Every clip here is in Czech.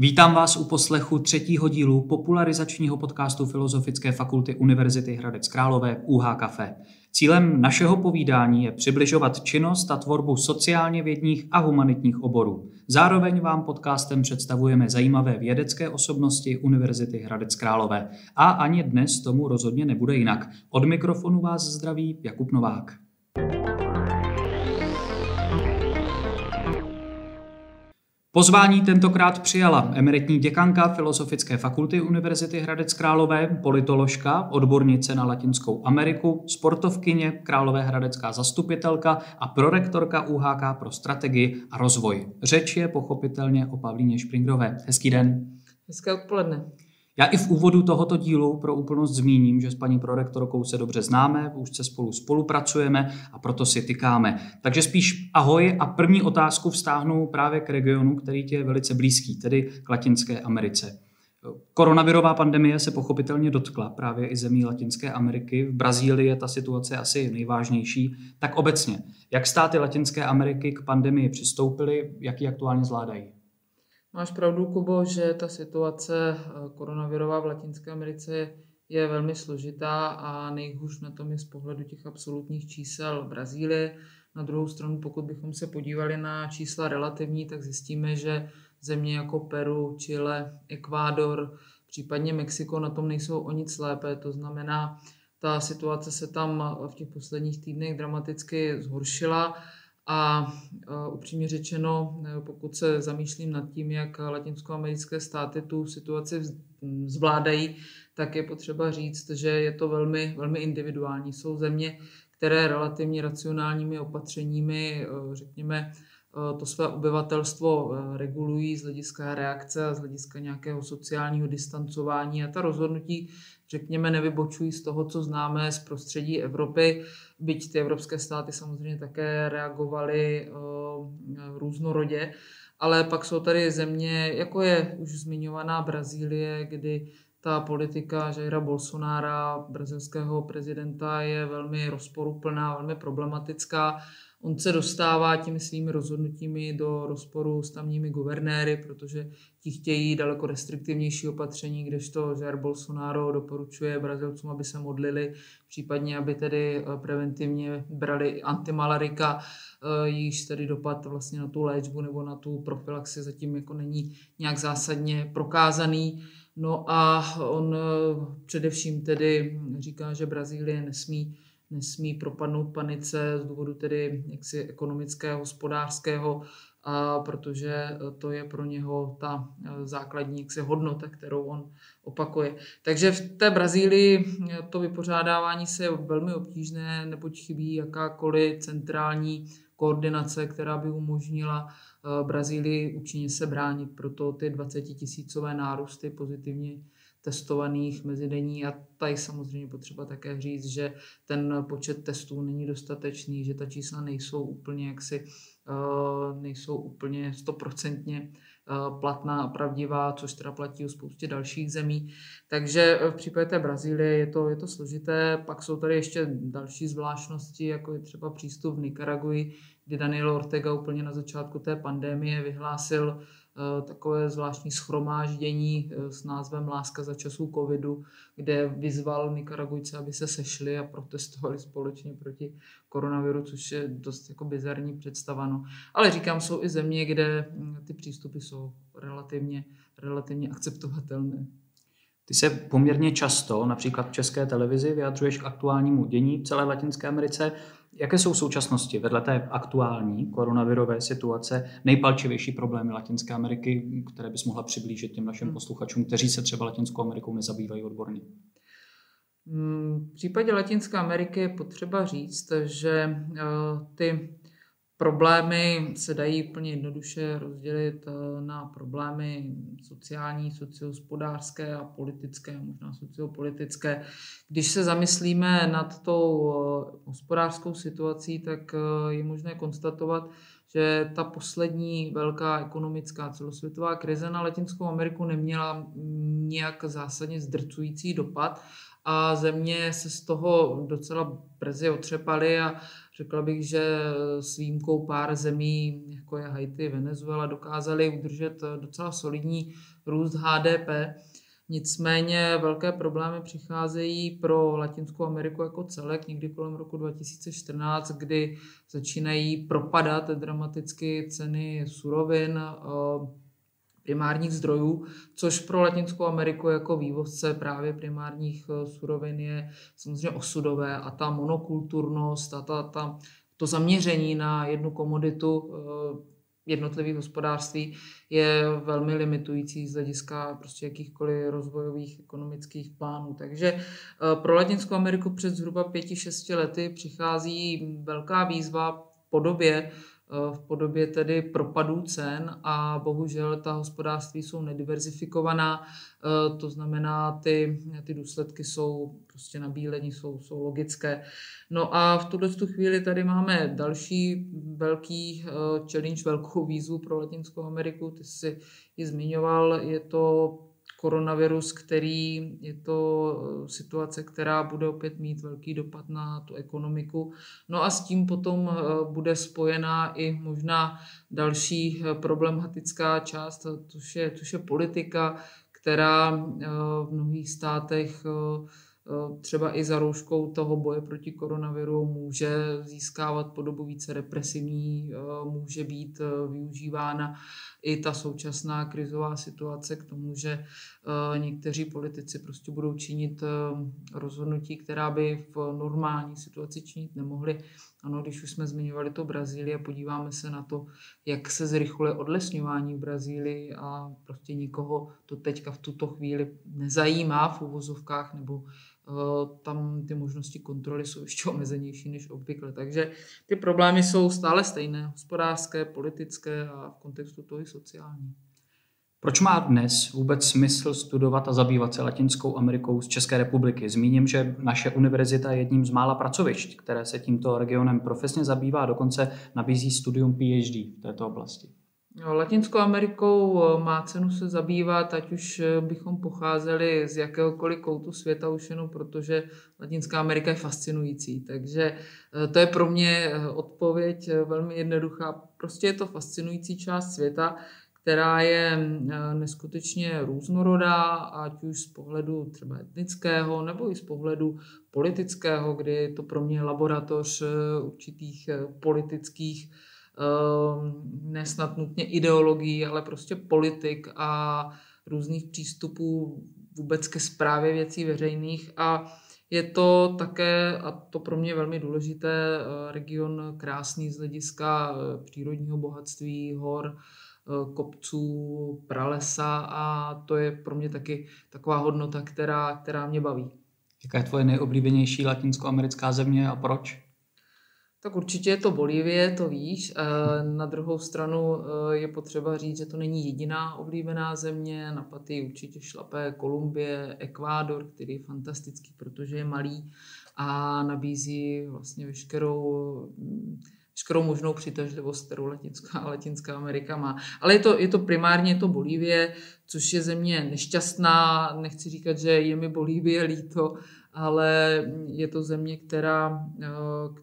Vítám vás u poslechu třetího dílu popularizačního podcastu Filozofické fakulty Univerzity Hradec Králové UH Café. Cílem našeho povídání je přibližovat činnost a tvorbu sociálně vědních a humanitních oborů. Zároveň vám podcastem představujeme zajímavé vědecké osobnosti Univerzity Hradec Králové. A ani dnes tomu rozhodně nebude jinak. Od mikrofonu vás zdraví Jakub Novák. Pozvání tentokrát přijala emeritní děkanka Filozofické fakulty Univerzity Hradec Králové, politoložka, odbornice na Latinskou Ameriku, sportovkyně, Králové hradecká zastupitelka a prorektorka UHK pro strategii a rozvoj. Řeč je pochopitelně o Pavlíně Špringrové. Hezký den. Hezké odpoledne. Já i v úvodu tohoto dílu pro úplnost zmíním, že s paní prorektorkou se dobře známe, už se spolu spolupracujeme a proto si tykáme. Takže spíš ahoj a první otázku vztáhnu právě k regionu, který ti je velice blízký, tedy k Latinské Americe. Koronavirová pandemie se pochopitelně dotkla právě i zemí Latinské Ameriky. V Brazílii je ta situace asi nejvážnější. Tak obecně, jak státy Latinské Ameriky k pandemii přistoupily, jak ji aktuálně zvládají? Máš pravdu, Kubo, že ta situace eh, koronavirová v Latinské Americe je velmi složitá a nejhůř na tom je z pohledu těch absolutních čísel Brazílie. Na druhou stranu, pokud bychom se podívali na čísla relativní, tak zjistíme, že země jako Peru, Chile, Ekvádor, případně Mexiko na tom nejsou o nic lépe. To znamená, ta situace se tam v těch posledních týdnech dramaticky zhoršila a upřímně řečeno, pokud se zamýšlím nad tím, jak latinskoamerické státy tu situaci zvládají, tak je potřeba říct, že je to velmi, velmi individuální. Jsou země, které relativně racionálními opatřeními, řekněme, to své obyvatelstvo regulují z hlediska reakce a z hlediska nějakého sociálního distancování a ta rozhodnutí řekněme, nevybočují z toho, co známe z prostředí Evropy, byť ty evropské státy samozřejmě také reagovaly různorodě, ale pak jsou tady země, jako je už zmiňovaná Brazílie, kdy ta politika Jaira Bolsonára, brazilského prezidenta, je velmi rozporuplná, velmi problematická On se dostává těmi svými rozhodnutími do rozporu s tamními guvernéry, protože ti chtějí daleko restriktivnější opatření, kdežto Jair Bolsonaro doporučuje Brazilcům, aby se modlili, případně aby tedy eh, preventivně brali antimalarika, eh, již tedy dopad vlastně na tu léčbu nebo na tu profilaxi zatím jako není nějak zásadně prokázaný. No a on eh, především tedy říká, že Brazílie nesmí nesmí propadnout panice z důvodu tedy jaksi ekonomického, hospodářského, a protože to je pro něho ta e, základní jaksi hodnota, kterou on opakuje. Takže v té Brazílii to vypořádávání se je velmi obtížné, neboť chybí jakákoliv centrální koordinace, která by umožnila e, Brazílii účinně se bránit. Proto ty 20 tisícové nárůsty pozitivně testovaných mezidenní a tady samozřejmě potřeba také říct, že ten počet testů není dostatečný, že ta čísla nejsou úplně jaksi, uh, nejsou úplně stoprocentně uh, platná a pravdivá, což teda platí u spoustě dalších zemí. Takže v případě té Brazílie je to, je to složité. Pak jsou tady ještě další zvláštnosti, jako je třeba přístup v Nikaraguji, kdy Daniel Ortega úplně na začátku té pandémie vyhlásil Eh, takové zvláštní schromáždění eh, s názvem Láska za časů covidu, kde vyzval Nikaragujce, aby se sešli a protestovali společně proti koronaviru, což je dost jako bizarní představano. Ale říkám, jsou i země, kde hm, ty přístupy jsou relativně, relativně akceptovatelné. Ty se poměrně často, například v české televizi, vyjadřuješ k aktuálnímu dění v celé Latinské Americe. Jaké jsou v současnosti vedle té aktuální koronavirové situace nejpalčivější problémy Latinské Ameriky, které bys mohla přiblížit těm našim hmm. posluchačům, kteří se třeba Latinskou Amerikou nezabývají odborně? Hmm, v případě Latinské Ameriky je potřeba říct, že eh, ty Problémy se dají úplně jednoduše rozdělit eh, na problémy sociální, sociohospodářské a politické, možná sociopolitické. Když se zamyslíme nad tou eh, hospodářskou situací, tak eh, je možné konstatovat, že ta poslední velká ekonomická celosvětová krize na Latinskou Ameriku neměla nějak zásadně zdrcující dopad a země se z toho docela brzy otřepaly a řekla bych, že s výjimkou pár zemí, jako je Haiti, Venezuela, dokázali udržet docela solidní růst HDP. Nicméně velké problémy přicházejí pro Latinskou Ameriku jako celek někdy kolem roku 2014, kdy začínají propadat dramaticky ceny surovin, primárních zdrojů, což pro Latinskou Ameriku jako vývozce právě primárních eh, surovin je samozřejmě osudové a ta monokulturnost a ta, ta, to zaměření na jednu komoditu eh, jednotlivých hospodářství je velmi limitující z hlediska prostě jakýchkoliv rozvojových ekonomických plánů. Takže eh, pro Latinskou Ameriku před zhruba pěti, šesti lety přichází velká výzva v podobě v podobě tedy propadů cen a bohužel ta hospodářství jsou nediverzifikovaná, eh, to znamená, ty, ty důsledky jsou prostě nabílení, jsou, jsou logické. No a v tuhle chvíli tady máme další velký eh, challenge, velkou výzvu pro Latinskou Ameriku, ty jsi ji zmiňoval, je to koronavirus, který je to eh, situace, která bude opět mít velký dopad na tu ekonomiku. No a s tím potom eh, bude spojená i možná další eh, problematická část, což je, což je politika, která v mnohých státech třeba i za rouškou toho boje proti koronaviru může získávat podobu více represivní, může být využívána i ta současná krizová situace k tomu, že eh, někteří politici prostě budou činit eh, rozhodnutí, která by v normální situaci činit nemohli. Ano, když už jsme zmiňovali to Brazílii a podíváme se na to, jak se zrychluje odlesňování v Brazílii a prostě nikoho to teďka v tuto chvíli nezajímá v uvozovkách nebo Eh, tam ty možnosti kontroly jsou ještě omezenější než obvykle. Takže ty problémy jsou stále stejné, hospodářské, politické a v kontextu toho i sociální. Proč má dnes vůbec smysl studovat a zabývat se Latinskou Amerikou z České republiky? Zmíním, že naše univerzita je jedním z mála pracovišť, které se tímto regionem profesně zabývá a dokonce nabízí studium PhD v této oblasti. Latinskou Amerikou eh, má cenu se zabývat, ať už eh, bychom pocházeli z jakéhokoliv koutu světa už jenom protože Latinská Amerika je fascinující. Takže eh, to je pro mě odpověď velmi jednoduchá. Prostě je to fascinující část světa, která je neskutečně různorodá, ať už z pohledu třeba etnického, nebo i z pohledu politického, kdy je to pro mě laboratoř určitých politických Ehm, nesnad nutně ideologií, ale prostě politik a různých přístupů vůbec ke zprávě věcí veřejných. A je to také, a to pro mě velmi důležité, eh, region krásný z hlediska eh, přírodního bohatství, hor, eh, kopců, pralesa a to je pro mě taky taková hodnota, která, která mě baví. Jaká je tvoje nejoblíbenější latinskoamerická země a proč? Tak určitě je to Bolívie, to víš. Na druhou stranu eh, je potřeba říct, že to není jediná oblíbená země. Na paty určitě šlapé Kolumbie, Ekvádor, který je fantastický, protože je malý a nabízí vlastně veškerou veškerou možnou přitažlivost, kterou Latinská, Latinská Amerika má. Ale je to, je to primárně to Bolívie, což je země nešťastná. Nechci říkat, že je mi Bolívie líto, ale je to země, která, eh,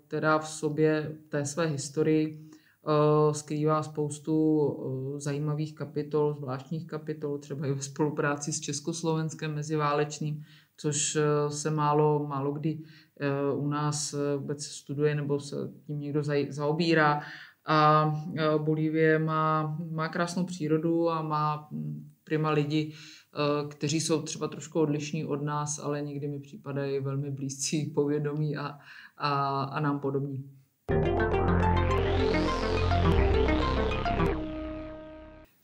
která v sobě té své historii eh, skrývá spoustu eh, zajímavých kapitol, zvláštních kapitol, třeba i ve spolupráci s Československem meziválečným, což se málo, málo kdy u nás vůbec studuje nebo se tím někdo zaobírá. A Bolívie má, má krásnou přírodu a má hm, prima lidi, Eh, kteří jsou třeba trošku odlišní od nás, ale někdy mi připadají velmi blízcí, povědomí a, a, a nám podobní.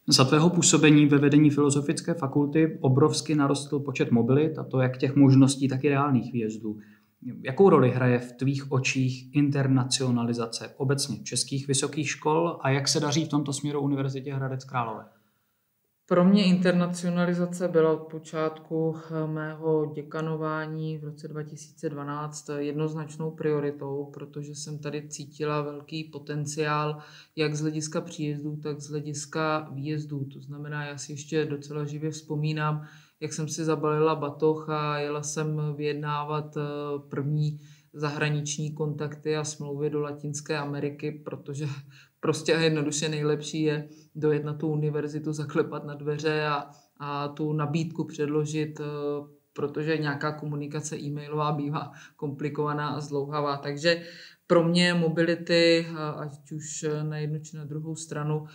Za tvého působení ve vedení Filozofické fakulty obrovsky narostl počet mobilit, a to jak těch možností, tak i reálných výjezdů. Jakou roli hraje v tvých očích internacionalizace obecně českých vysokých škol a jak se daří v tomto směru Univerzitě Hradec Králové? Pro mě internacionalizace byla od počátku eh, mého děkanování v roce 2012 jednoznačnou prioritou, protože jsem tady cítila velký potenciál jak z hlediska příjezdů, tak z hlediska výjezdů. To znamená, já si ještě docela živě vzpomínám, jak jsem si zabalila batoh a jela jsem vyjednávat eh, první zahraniční kontakty a smlouvy do Latinské Ameriky, protože prostě a jednoduše nejlepší je dojet na tu univerzitu, zaklepat na dveře a, a tu nabídku předložit, eh, protože nějaká komunikace e-mailová bývá komplikovaná a zdlouhavá. Takže pro mě mobility, eh, ať už na jednu či na druhou stranu,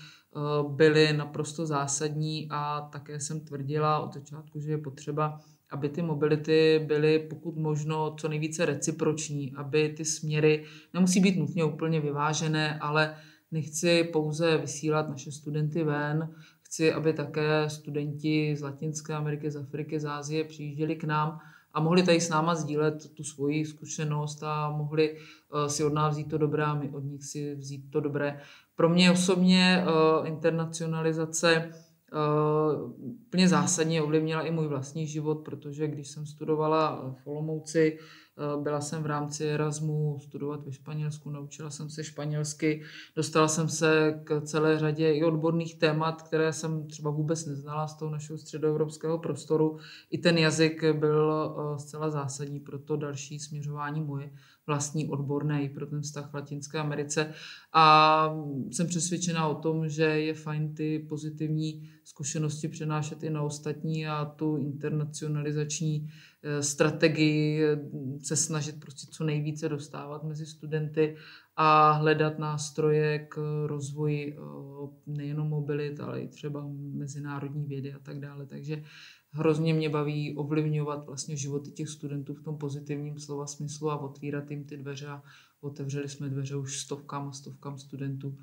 byly naprosto zásadní a také jsem tvrdila od začátku, že je potřeba aby ty mobility byly pokud možno co nejvíce reciproční, aby ty směry nemusí být nutně úplně vyvážené, ale nechci pouze vysílat naše studenty ven, chci, aby také studenti z Latinské Ameriky, z Afriky, z Ázie přijížděli k nám a mohli tady s náma sdílet tu svoji zkušenost a mohli uh, si od nás vzít to dobré a my od nich si vzít to dobré. Pro mě osobně uh, internacionalizace úplně eh, zásadně ovlivnila i můj vlastní život, protože když jsem studovala v Olomouci, byla jsem v rámci Erasmu studovat ve Španělsku, naučila jsem se španělsky, dostala jsem se k celé řadě i odborných témat, které jsem třeba vůbec neznala z toho našeho středoevropského prostoru. I ten jazyk byl eh, zcela zásadní pro to další směřování moje vlastní odborné i pro ten vztah v Latinské Americe. A jsem přesvědčena o tom, že je fajn ty pozitivní zkušenosti přenášet i na ostatní a tu internacionalizační eh, strategii eh, se snažit prostě co nejvíce dostávat mezi studenty a hledat nástroje k rozvoji eh, nejenom mobilit, ale i třeba mezinárodní vědy a tak dále. Takže hrozně mě baví ovlivňovat vlastně životy těch studentů v tom pozitivním slova smyslu a otvírat jim ty dveře otevřeli jsme dveře už stovkám a stovkám studentů,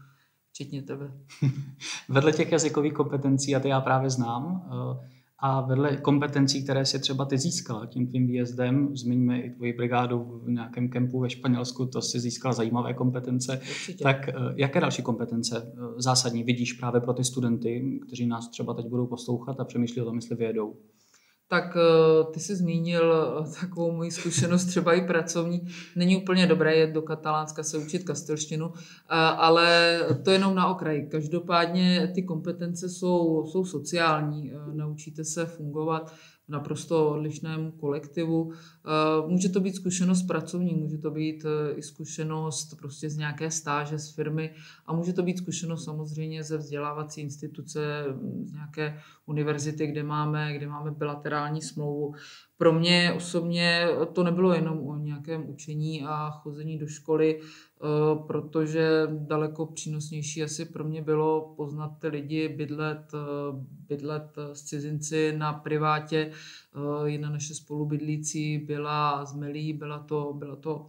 včetně tebe. Vedle těch jazykových kompetencí, a ty já právě znám, eh, a vedle kompetencí, které si třeba ty získala tím tvým výjezdem, zmiňme i tvoji brigádu v nějakém kempu ve Španělsku, to si získala zajímavé kompetence. Určitě. Tak eh, jaké další kompetence eh, zásadní vidíš právě pro ty studenty, kteří nás třeba teď budou poslouchat a přemýšlí o tom, jestli vyjedou? Tak eh, ty jsi zmínil eh, takovou moji zkušenost třeba i pracovní. Není úplně dobré jet do Katalánska se učit kastilštinu, eh, ale to jenom na okraji. Každopádně ty kompetence jsou, jsou sociální. Naučíte se fungovat naprosto odlišném kolektivu. Eh, může to být zkušenost pracovní, může to být eh, i zkušenost prostě z nějaké stáže z firmy a může to být zkušenost samozřejmě ze vzdělávací instituce, z nějaké univerzity, kde máme, kde máme bilaterální smlouvu. Pro mě osobně to nebylo jenom o nějakém učení a chození do školy, protože daleko přínosnější asi pro mě bylo poznat ty lidi, bydlet, eh, bydlet s cizinci na privátě. Eh, jedna naše spolubydlící byla z Melí, byla to, byla to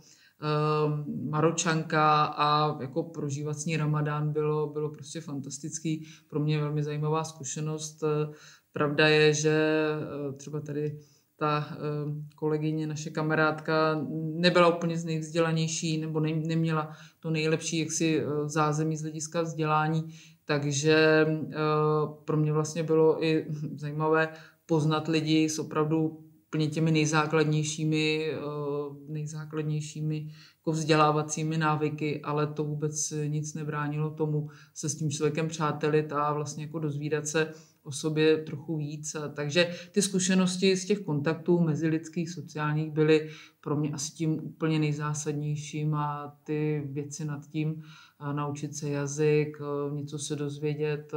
Maročanka a jako prožívat s ní ramadán bylo, bylo prostě fantastický. Pro mě velmi zajímavá zkušenost. Pravda je, že třeba tady ta ehm, kolegyně, naše kamarádka, nebyla úplně z nejvzdělanější nebo ne, neměla to nejlepší jaksi eh, zázemí z hlediska vzdělání, takže eh, pro mě vlastně bylo i zajímavé poznat lidi s opravdu plně těmi nejzákladnějšími, eh, nejzákladnějšími jako vzdělávacími návyky, ale to vůbec nic nebránilo tomu se s tím člověkem přátelit a vlastně jako dozvídat se o sobě trochu víc. Takže ty zkušenosti z těch kontaktů mezilidských, sociálních byly pro mě asi tím úplně nejzásadnějším a ty věci nad tím, naučit se jazyk, něco se dozvědět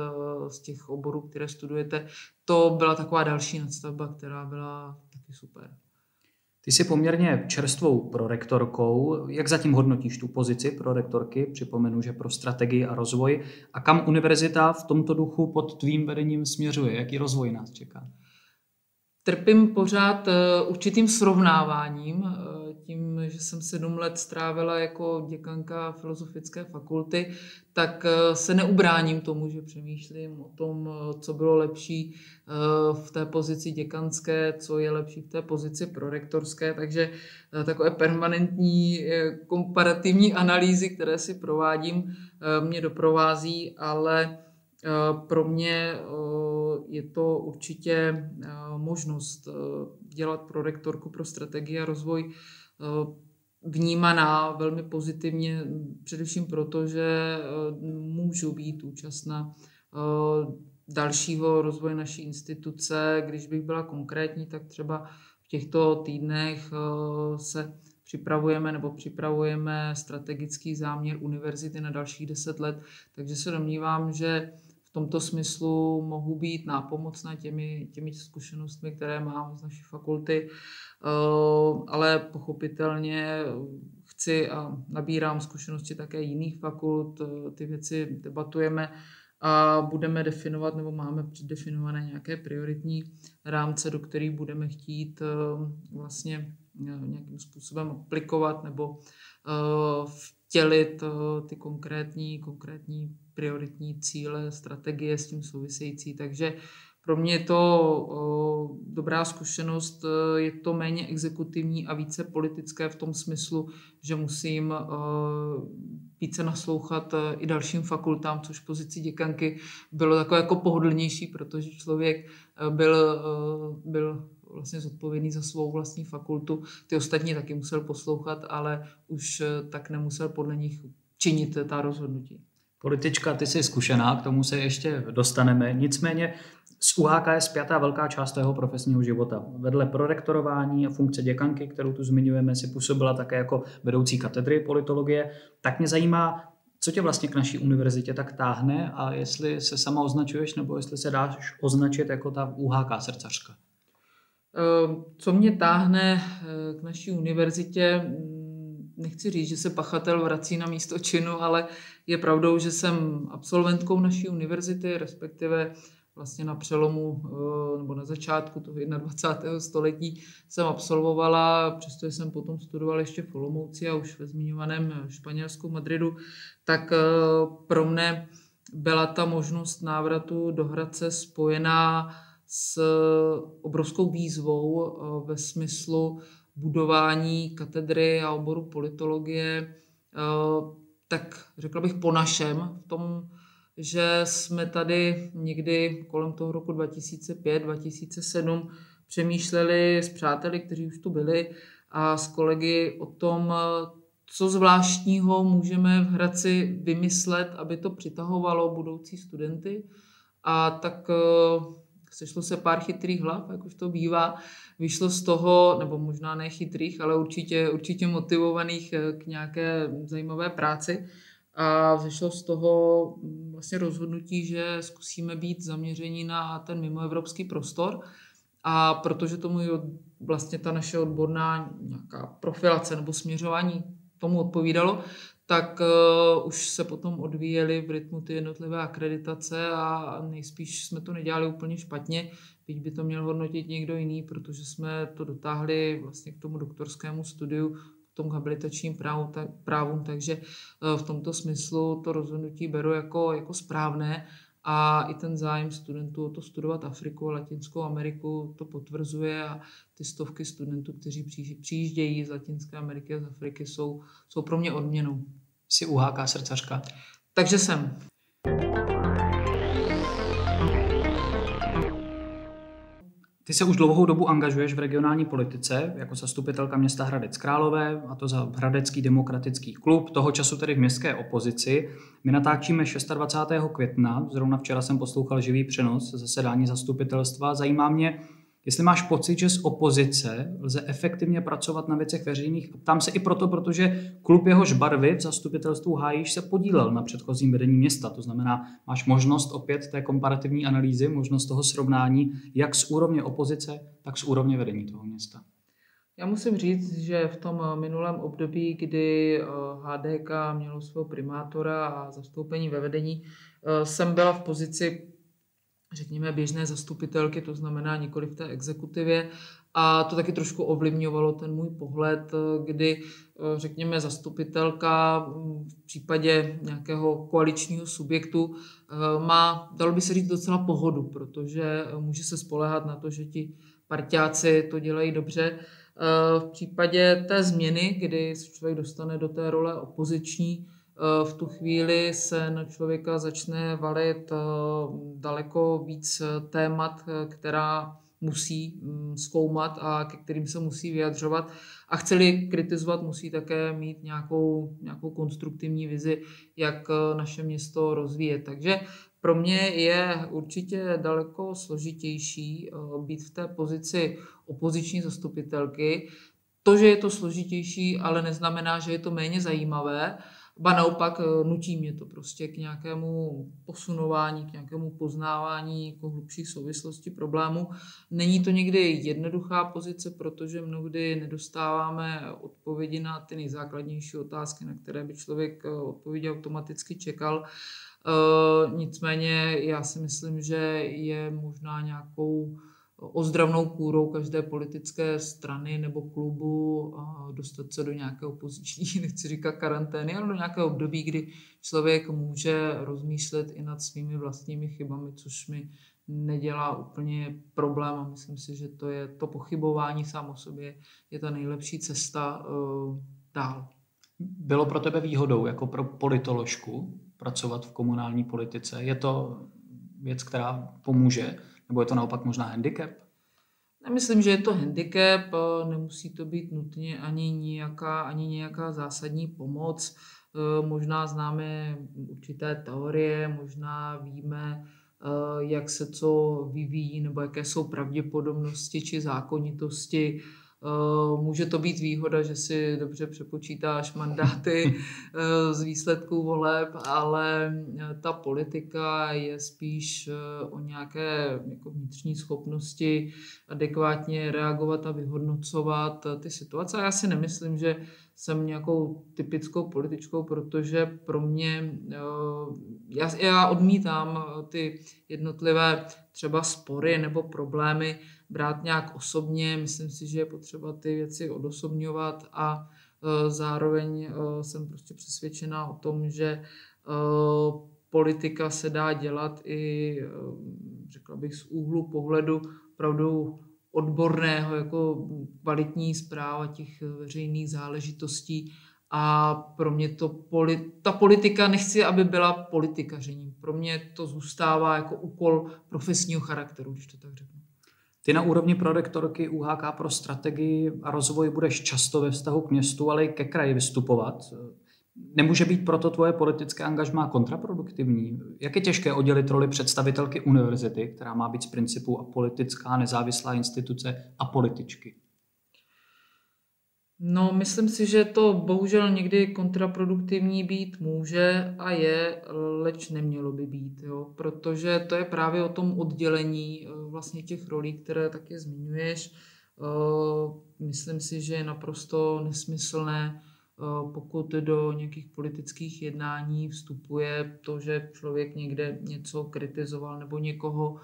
z těch oborů, které studujete, to byla taková další nadstavba, která byla taky super. Ty jsi poměrně čerstvou prorektorkou. Jak zatím hodnotíš tu pozici prorektorky? Připomenu, že pro strategii a rozvoj. A kam univerzita v tomto duchu pod tvým vedením směřuje? Jaký rozvoj nás čeká? Trpím pořád eh, určitým srovnáváním eh, že jsem sedm let strávila jako děkanka filozofické fakulty, tak eh, se neubráním tomu, že přemýšlím o tom, eh, co bylo lepší v té pozici děkanské, co je lepší v té pozici prorektorské, takže takové permanentní komparativní analýzy, které si provádím, mě doprovází, ale pro mě je to určitě možnost dělat pro rektorku pro strategii a rozvoj vnímaná velmi pozitivně, především proto, že můžu být účastna dalšího rozvoje naší instituce. Když bych byla konkrétní, tak třeba v těchto týdnech se připravujeme nebo připravujeme strategický záměr univerzity na dalších deset let, takže se domnívám, že tomto smyslu mohu být nápomocná těmi, těmi zkušenostmi, které mám z naší fakulty, eh, ale pochopitelně chci a nabírám zkušenosti také jiných fakult, eh, ty věci debatujeme a budeme definovat nebo máme předdefinované nějaké prioritní rámce, do kterých budeme chtít eh, vlastně nějakým způsobem aplikovat nebo vtělit ty konkrétní, konkrétní prioritní cíle, strategie s tím související. Takže pro mě je to dobrá zkušenost, e, je to méně exekutivní a více politické v tom smyslu, že musím více naslouchat e, i dalším fakultám, což pozici děkanky bylo takové jako pohodlnější, protože člověk e, byl, byl vlastně zodpovědný za svou vlastní fakultu. Ty ostatní taky musel poslouchat, ale už tak nemusel podle nich činit ta rozhodnutí. Politička, ty jsi zkušená, k tomu se ještě dostaneme. Nicméně s UHK je zpětá velká část tvého profesního života. Vedle prorektorování a funkce děkanky, kterou tu zmiňujeme, si působila také jako vedoucí katedry politologie. Tak mě zajímá, co tě vlastně k naší univerzitě tak táhne a jestli se sama označuješ nebo jestli se dáš označit jako ta UHK srdcařka. Ehm, co mě táhne eh, k naší univerzitě, nechci říct, že se pachatel vrací na místo činu, ale je pravdou, že jsem absolventkou naší univerzity, respektive vlastně na přelomu eh, nebo na začátku toho 21. století jsem absolvovala, přestože jsem potom studovala ještě v Olomouci a už ve zmiňovaném Španělsku, Madridu, tak eh, pro mne byla ta možnost návratu do Hradce spojená s obrovskou výzvou eh, ve smyslu budování katedry a oboru politologie, eh, tak řekla bych po našem, v tom, že jsme tady někdy kolem toho roku 2005-2007 přemýšleli s přáteli, kteří už tu byli, a s kolegy o tom, co zvláštního můžeme v Hradci vymyslet, aby to přitahovalo budoucí studenty. A tak eh, sešlo se pár chytrých hlav, jak už to bývá. Vyšlo z toho, nebo možná ne chytrých, ale určitě, určitě motivovaných eh, k nějaké zajímavé práci. A vyšlo z toho mm, vlastně rozhodnutí, že zkusíme být zaměření na ten mimoevropský prostor. A protože tomu vlastně ta naše odborná nějaká profilace nebo směřování tomu odpovídalo, tak uh, už se potom odvíjely v rytmu ty jednotlivé akreditace a nejspíš jsme to nedělali úplně špatně, byť by to měl hodnotit někdo jiný, protože jsme to dotáhli vlastně k tomu doktorskému studiu, k tomu habilitačním právu, tak, právům, takže uh, v tomto smyslu to rozhodnutí beru jako, jako správné a i ten zájem studentů o to studovat Afriku a Latinskou Ameriku to potvrzuje a ty stovky studentů, kteří přijíždějí z Latinské Ameriky a z Afriky, jsou, jsou pro mě odměnou. Jsi UHK srdcařka? Takže jsem. Ty se už dlouhou dobu angažuješ v regionální politice jako zastupitelka města Hradec Králové, a to za Hradecký demokratický klub, toho času tedy v městské opozici. My natáčíme 26. května, zrovna včera jsem poslouchal živý přenos zasedání zastupitelstva. Zajímá mě, Jestli máš pocit, že z opozice lze efektivně pracovat na věcech veřejných, tam se i proto, protože klub jehož barvy v zastupitelstvu hájíš se podílel na předchozím vedení města. To znamená, máš možnost opět té komparativní analýzy, možnost toho srovnání, jak z úrovně opozice, tak z úrovně vedení toho města. Já musím říct, že v tom minulém období, kdy HDK mělo svého primátora a zastoupení ve vedení, jsem byla v pozici řekněme, běžné zastupitelky, to znamená nikoli v té exekutivě. A to taky trošku ovlivňovalo ten můj pohled, kdy, řekněme, zastupitelka v případě nějakého koaličního subjektu má, dalo by se říct, docela pohodu, protože může se spolehat na to, že ti parťáci to dělají dobře. V případě té změny, kdy se člověk dostane do té role opoziční, v tu chvíli se na člověka začne valit daleko víc témat, která musí mm, zkoumat a ke kterým se musí vyjadřovat. A chceli kritizovat, musí také mít nějakou, nějakou konstruktivní vizi, jak naše město rozvíjet. Takže pro mě je určitě daleko složitější být v té pozici opoziční zastupitelky. To, že je to složitější, ale neznamená, že je to méně zajímavé Ba naopak eh, nutí mě to prostě k nějakému posunování, k nějakému poznávání jako hlubších souvislostí problému. Není to někdy jednoduchá pozice, protože mnohdy nedostáváme odpovědi na ty nejzákladnější otázky, na které by člověk eh, odpovědi automaticky čekal. Eh, nicméně já si myslím, že je možná nějakou ozdravnou kůrou každé politické strany nebo klubu a dostat se do nějaké opoziční, nechci říkat karantény, ale do nějakého období, kdy člověk může rozmýšlet i nad svými vlastními chybami, což mi nedělá úplně problém a myslím si, že to je to pochybování sám o sobě je ta nejlepší cesta uh, dál. Bylo pro tebe výhodou jako pro politoložku pracovat v komunální politice? Je to věc, která pomůže nebo je to naopak možná handicap? Myslím, že je to handicap, nemusí to být nutně ani nějaká, ani nějaká zásadní pomoc. Možná známe určité teorie, možná víme, e, jak se co vyvíjí, nebo jaké jsou pravděpodobnosti či zákonitosti Eh, může to být výhoda, že si dobře přepočítáš mandáty eh, z výsledků voleb, ale eh, ta politika je spíš o nějaké jako vnitřní schopnosti adekvátně reagovat a vyhodnocovat ty situace. Já si nemyslím, že jsem nějakou typickou političkou, protože pro mě, já, já odmítám ty jednotlivé třeba spory nebo problémy brát nějak osobně. Myslím si, že je potřeba ty věci odosobňovat a e, zároveň e, jsem prostě přesvědčená o tom, že e, politika se dá dělat i, řekla bych, z úhlu pohledu opravdu odborného, jako kvalitní zpráva těch veřejných záležitostí. A pro mě to, ta politika, nechci, aby byla politikařením. Pro mě to zůstává jako úkol profesního charakteru, když to tak řeknu. Ty na úrovni prorektorky UHK pro strategii a rozvoj budeš často ve vztahu k městu, ale i ke kraji vystupovat. Nemůže být proto tvoje politické angažmá kontraproduktivní? Jak je těžké oddělit roli představitelky univerzity, která má být z principu a politická nezávislá instituce, a političky? No, myslím si, že to bohužel někdy kontraproduktivní být může a je, leč nemělo by být, jo? protože to je právě o tom oddělení eh, vlastně těch rolí, které taky zmiňuješ. Eh, myslím si, že je naprosto nesmyslné, eh, pokud do nějakých politických jednání vstupuje to, že člověk někde něco kritizoval nebo někoho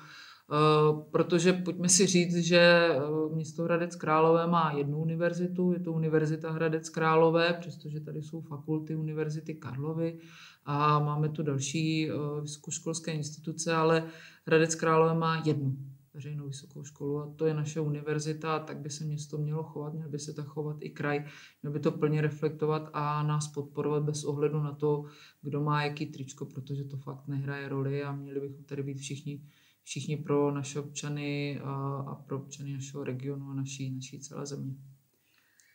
protože pojďme si říct, že eh, město Hradec Králové má jednu univerzitu, je to Univerzita Hradec Králové, přestože tady jsou fakulty Univerzity Karlovy a máme tu další eh, vysokoškolské instituce, ale Hradec Králové má jednu veřejnou vysokou školu a to je naše univerzita, tak by se město mělo chovat, měl by se tak chovat i kraj, měl by to plně reflektovat a nás podporovat bez ohledu na to, kdo má jaký tričko, protože to fakt nehraje roli a měli bychom tady být všichni všichni pro naše občany a pro občany našeho regionu a naší, naší celé země.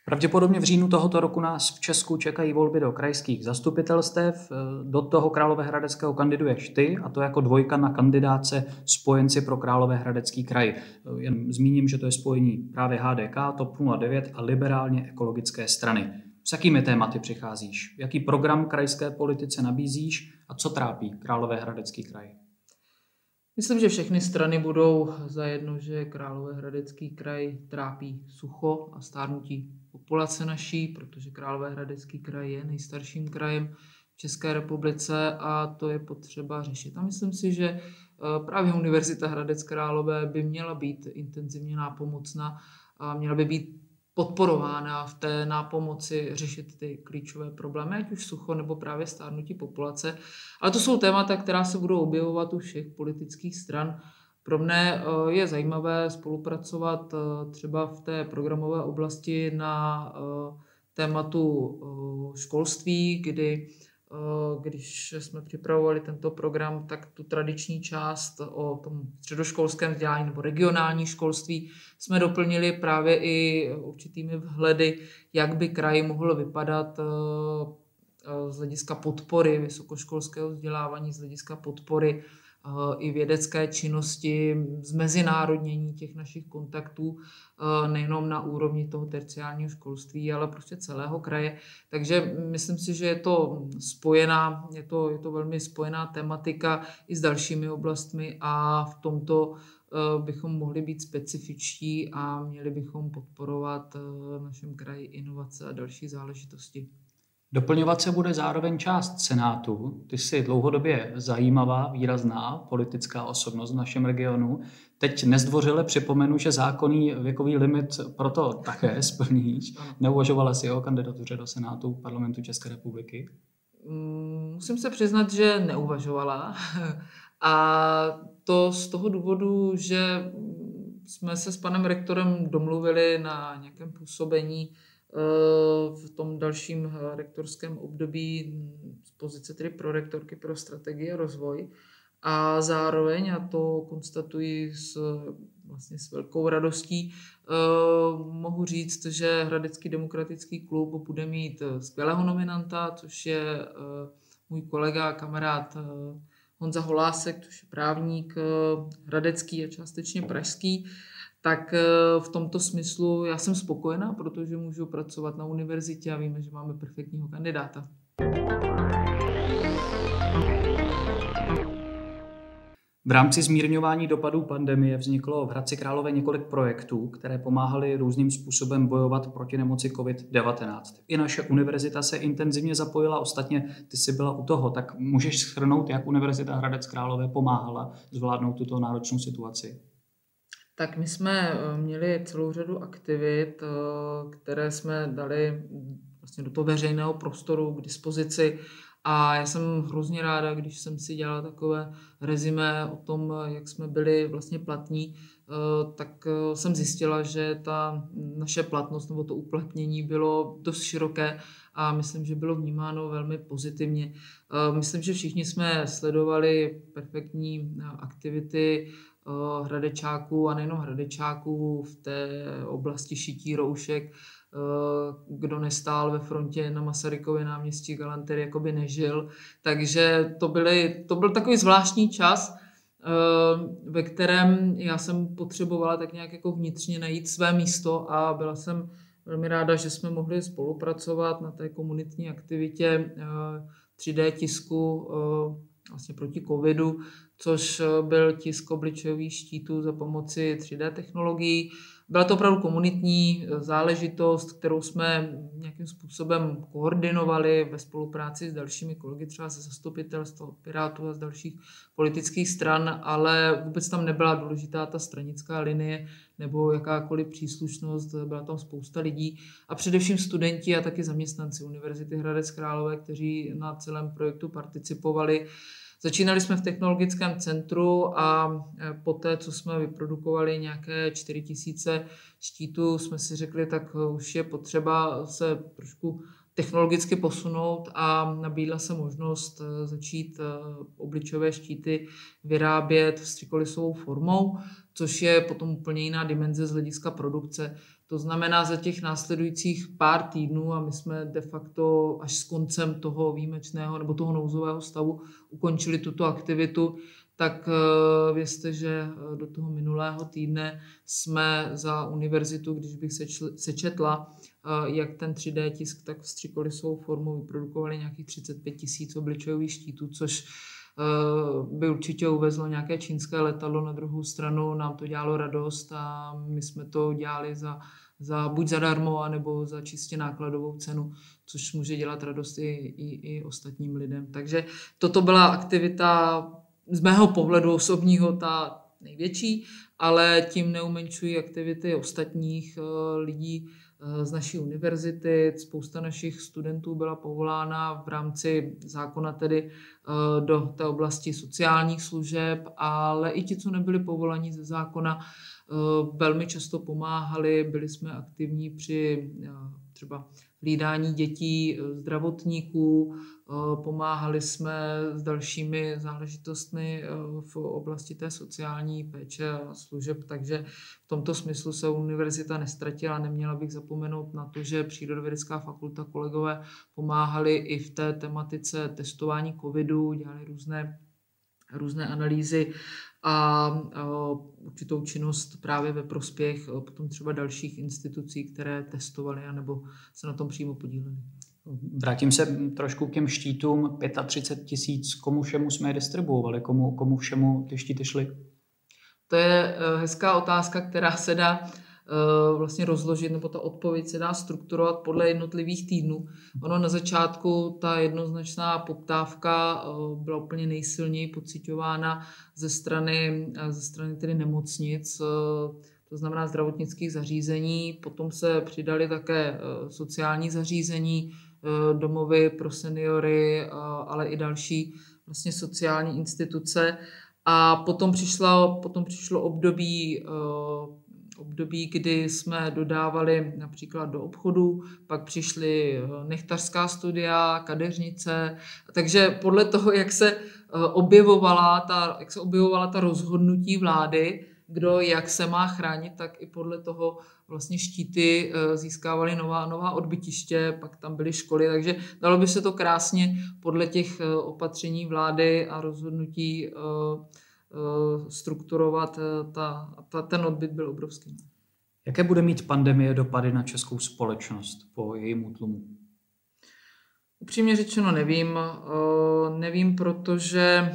Pravděpodobně v říjnu tohoto roku nás v Česku čekají volby do krajských zastupitelstev. Do toho Královéhradeckého kandiduješ ty, a to jako dvojka na kandidáce spojenci pro Královéhradecký kraj. Jen zmíním, že to je spojení právě HDK, TOP 09 a liberálně ekologické strany. S jakými tématy přicházíš? Jaký program krajské politice nabízíš a co trápí Královéhradecký kraj? Myslím, že všechny strany budou zajedno, že Královéhradecký kraj trápí sucho a stárnutí populace naší, protože Královéhradecký kraj je nejstarším krajem České republice a to je potřeba řešit. A myslím si, že právě Univerzita Hradec Králové by měla být intenzivně nápomocná a měla by být podporována v té nápomoci řešit ty klíčové problémy, ať už sucho nebo právě stárnutí populace. Ale to jsou témata, která se budou objevovat u všech politických stran. Pro mne eh, je zajímavé spolupracovat eh, třeba v té programové oblasti na eh, tématu školství, kdy když jsme připravovali tento program, tak tu tradiční část o tom středoškolském vzdělání nebo regionální školství jsme doplnili právě i určitými vhledy, jak by kraj mohl vypadat z hlediska podpory vysokoškolského vzdělávání, z hlediska podpory i vědecké činnosti, zmezinárodnění těch našich kontaktů, nejenom na úrovni toho terciálního školství, ale prostě celého kraje. Takže myslím si, že je to spojená, je to, je to velmi spojená tematika i s dalšími oblastmi a v tomto bychom mohli být specifičtí a měli bychom podporovat v našem kraji inovace a další záležitosti. Doplňovat se bude zároveň část Senátu. Ty jsi dlouhodobě zajímavá, výrazná politická osobnost v našem regionu. Teď nezdvořile připomenu, že zákonný věkový limit proto také splníš. Neuvažovala jsi o kandidatuře do Senátu parlamentu České republiky? Mm, musím se přiznat, že neuvažovala. A to z toho důvodu, že jsme se s panem rektorem domluvili na nějakém působení v tom dalším eh, rektorském období z pozice tedy pro rektorky pro strategii a rozvoj. A zároveň, a to konstatuji s, vlastně s velkou radostí, eh, mohu říct, že Hradecký demokratický klub bude mít eh, skvělého nominanta, což je můj kolega a kamarád Honza Holásek, což je právník hradecký a částečně pražský tak eh, v tomto smyslu já jsem spokojená, protože můžu pracovat na univerzitě a víme, že máme perfektního kandidáta. V rámci zmírňování dopadů pandemie vzniklo v Hradci Králové několik projektů, které pomáhaly různým způsobem bojovat proti nemoci COVID-19. I naše univerzita se intenzivně zapojila, ostatně ty jsi byla u toho, tak můžeš schrnout, jak Univerzita Hradec Králové pomáhala zvládnout tuto náročnou situaci? Tak my jsme eh, měli celou řadu aktivit, eh, které jsme dali vlastně do toho veřejného prostoru k dispozici a já jsem hrozně ráda, když jsem si dělala takové rezime o tom, jak jsme byli vlastně platní, eh, tak jsem zjistila, že ta naše platnost nebo to uplatnění bylo dost široké a myslím, že bylo vnímáno velmi pozitivně. Myslím, že všichni jsme sledovali perfektní aktivity Eh, hradečáků a nejenom hradečáků v té oblasti šití roušek, eh, kdo nestál ve frontě na Masarykově náměstí Galantery, jako by nežil. Takže to, byly, to byl takový zvláštní čas, eh, ve kterém já jsem potřebovala tak nějak jako vnitřně najít své místo a byla jsem velmi ráda, že jsme mohli spolupracovat na té komunitní aktivitě 3D tisku vlastně proti covidu, což eh, byl tisk obličejových štítů za pomoci 3D technologií. Byla to opravdu komunitní eh, záležitost, kterou jsme nějakým způsobem koordinovali ve spolupráci s dalšími kolegy, třeba ze zastupitelstva, Pirátů a z dalších politických stran, ale vůbec tam nebyla důležitá ta stranická linie nebo jakákoliv příslušnost, byla tam spousta lidí a především studenti a taky zaměstnanci Univerzity Hradec Králové, kteří na celém projektu participovali. Začínali jsme v technologickém centru a e, poté, co jsme vyprodukovali nějaké 4000 štítů, jsme si řekli, tak už je potřeba se trošku technologicky posunout a nabídla se možnost e, začít e, obličové štíty vyrábět vstřikolisovou formou, což je potom úplně jiná dimenze z hlediska produkce. To znamená, za těch následujících pár týdnů, a my jsme de facto až s koncem toho výjimečného nebo toho nouzového stavu ukončili tuto aktivitu, tak eh, vězte, že eh, do toho minulého týdne jsme za univerzitu, když bych sečetla, eh, jak ten 3D tisk, tak vstřikolisovou formu vyprodukovali nějakých 35 tisíc obličejových štítů, což by určitě uvezlo nějaké čínské letadlo. Na druhou stranu nám to dělalo radost a my jsme to dělali za za buď zadarmo, anebo za čistě nákladovou cenu, což může dělat radost i, i, i ostatním lidem. Takže toto byla aktivita z mého pohledu osobního ta největší, ale tím neumenčují aktivity ostatních eh, lidí eh, z naší univerzity. Spousta našich studentů byla povolána v rámci zákona tedy eh, do té oblasti sociálních služeb, ale i ti, co nebyli povolaní ze zákona, velmi často pomáhali. Byli jsme aktivní při třeba hlídání dětí, eh, zdravotníků, eh, pomáhali jsme s dalšími záležitostmi eh, v oblasti té sociální péče a služeb, takže v tomto smyslu se univerzita nestratila. Neměla bych zapomenout na to, že Přírodovědecká fakulta kolegové pomáhali i v té tematice testování covidu, dělali různé různé analýzy a určitou činnost právě ve prospěch potom třeba dalších institucí, které testovaly anebo se na tom přímo podílely. Vrátím se trošku k těm štítům. 35 tisíc, komu všemu jsme je distribuovali, komu, komu všemu ty štíty šly? To je eh, hezká otázka, která se dá Eh, vlastně rozložit, nebo ta odpověď se dá strukturovat podle jednotlivých týdnů. Ono na začátku ta jednoznačná poptávka eh, byla úplně nejsilněji pocitována ze strany, eh, ze strany tedy nemocnic, to znamená zdravotnických zařízení, potom se přidali také sociální zařízení, domovy pro seniory, ale i další vlastně sociální instituce. A potom, přišlo, potom přišlo období období, kdy jsme dodávali například do obchodu, pak přišly eh, nechtařská studia, kadeřnice, takže podle toho, jak se eh, objevovala ta, jak se objevovala ta rozhodnutí vlády, kdo jak se má chránit, tak i podle toho vlastně štíty eh, získávaly nová, nová odbytiště, pak tam byly školy, takže dalo by se to krásně podle těch opatření vlády a rozhodnutí strukturovat, eh, ta, ta, ten odbyt byl obrovský. Jaké bude mít pandemie dopady na českou společnost po jejím útlumu? Upřímně řečeno nevím. Eh, nevím, protože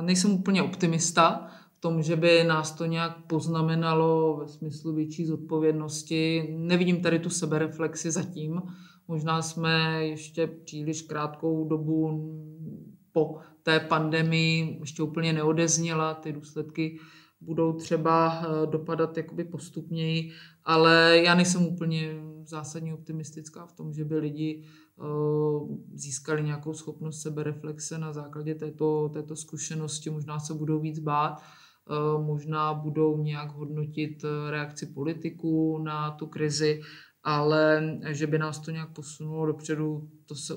nejsem úplně optimista v tom, že by nás to nějak poznamenalo ve smyslu větší zodpovědnosti. Nevidím tady tu sebereflexi zatím. Možná jsme ještě příliš krátkou dobu po té pandemii ještě úplně neodezněla, ty důsledky budou třeba eh, dopadat jakoby postupněji, ale já nejsem úplně zásadně optimistická v tom, že by lidi eh, získali nějakou schopnost sebereflexe na základě této, této zkušenosti, možná se budou víc bát, eh, možná budou nějak hodnotit reakci politiků na tu krizi, ale že by nás to nějak posunulo dopředu, to se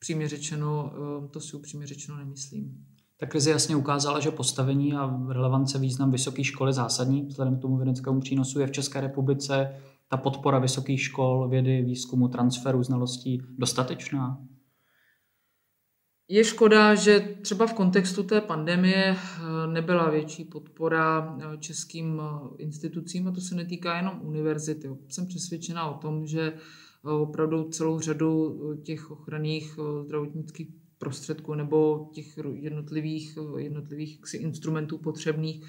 upřímně řečeno, eh, to si upřímně řečeno nemyslím. Ta krize jasně ukázala, že postavení a relevance význam vysoké školy zásadní vzhledem k tomu vědeckému přínosu je v České republice ta podpora vysokých škol, vědy, výzkumu, transferu znalostí dostatečná? Je škoda, že třeba v kontextu té pandemie eh, nebyla větší podpora eh, českým institucím a to se netýká jenom univerzity. Jsem přesvědčená o tom, že opravdu celou řadu těch ochranných zdravotnických prostředků nebo těch jednotlivých, jednotlivých instrumentů potřebných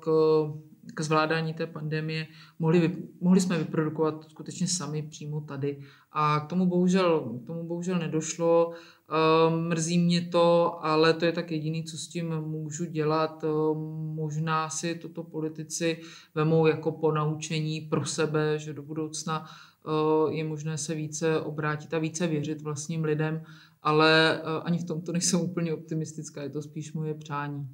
k, k zvládání té pandemie mohli, mohli jsme vyprodukovat skutečně sami přímo tady. A k tomu bohužel, k tomu bohužel nedošlo. Mrzí mě to, ale to je tak jediný, co s tím můžu dělat. Možná si toto politici vemou jako ponaučení pro sebe, že do budoucna je možné se více obrátit a více věřit vlastním lidem, ale ani v tomto nejsem úplně optimistická, je to spíš moje přání.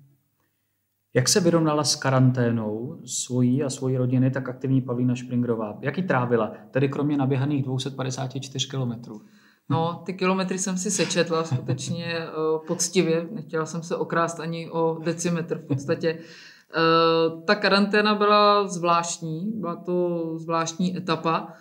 Jak se vyrovnala s karanténou svojí a svojí rodiny tak aktivní Pavlína Špringrová? Jak ji trávila, tedy kromě naběhaných 254 kilometrů? No, ty kilometry jsem si sečetla skutečně uh, poctivě. Nechtěla jsem se okrást ani o decimetr v podstatě. Ta karanténa byla zvláštní, byla to zvláštní etapa.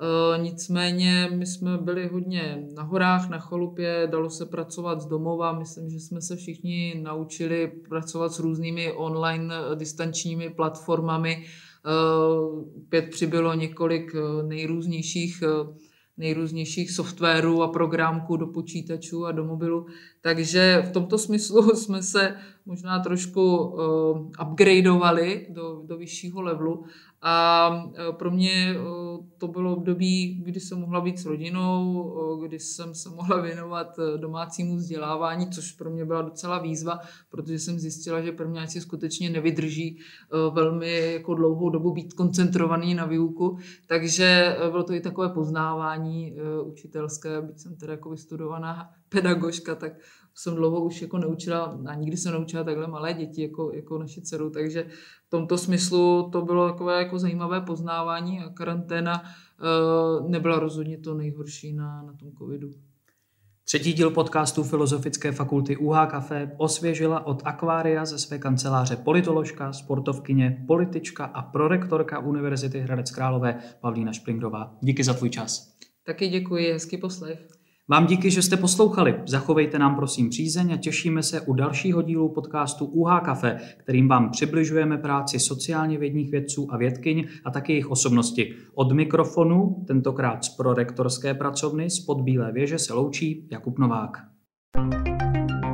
Eh, nicméně my jsme byli hodně na horách, na chalupě, dalo se pracovat z domova. Myslím, že jsme se všichni naučili pracovat s různými online eh, distančními platformami. Eh, přibylo několik nejrůznějších nejrůznějších softwarů a programků do počítačů a do mobilu. Takže v tomto smyslu jsme se možná trošku upgradeovali do, do vyššího levelu, A e, pro mě e, to bylo období, kdy jsem mohla být s rodinou, e, kdy jsem se mohla věnovat domácímu vzdělávání, což pro mě byla docela výzva, protože jsem zjistila, že prvňáci skutečně nevydrží velmi jako dlouhou dobu být koncentrovaný na výuku. Takže bylo to i takové poznávání učitelské, byť jsem teda jako vystudovaná pedagožka, tak jsem dlouho už jako neučila a nikdy jsem neučila takhle malé děti jako, jako naši dceru, takže v tomto smyslu to bylo takové jako zajímavé poznávání a karanténa uh, nebyla rozhodně to nejhorší na, na tom covidu. Třetí díl podcastu Filozofické fakulty UH Café osvěžila od akvária ze své kanceláře politoložka, sportovkyně, politička a prorektorka Univerzity Hradec Králové Pavlína Šplingrová. Díky za tvůj čas. Taky děkuji, hezký poslech. Vám díky, že jste poslouchali. Zachovejte nám prosím přízeň a těšíme se u dalšího dílu podcastu UH Cafe, kterým vám přibližujeme práci sociálně vědních vědců a vědkyň a také jejich osobnosti. Od mikrofonu, tentokrát z prorektorské pracovny, z Bílé věže se loučí Jakub Novák. thank you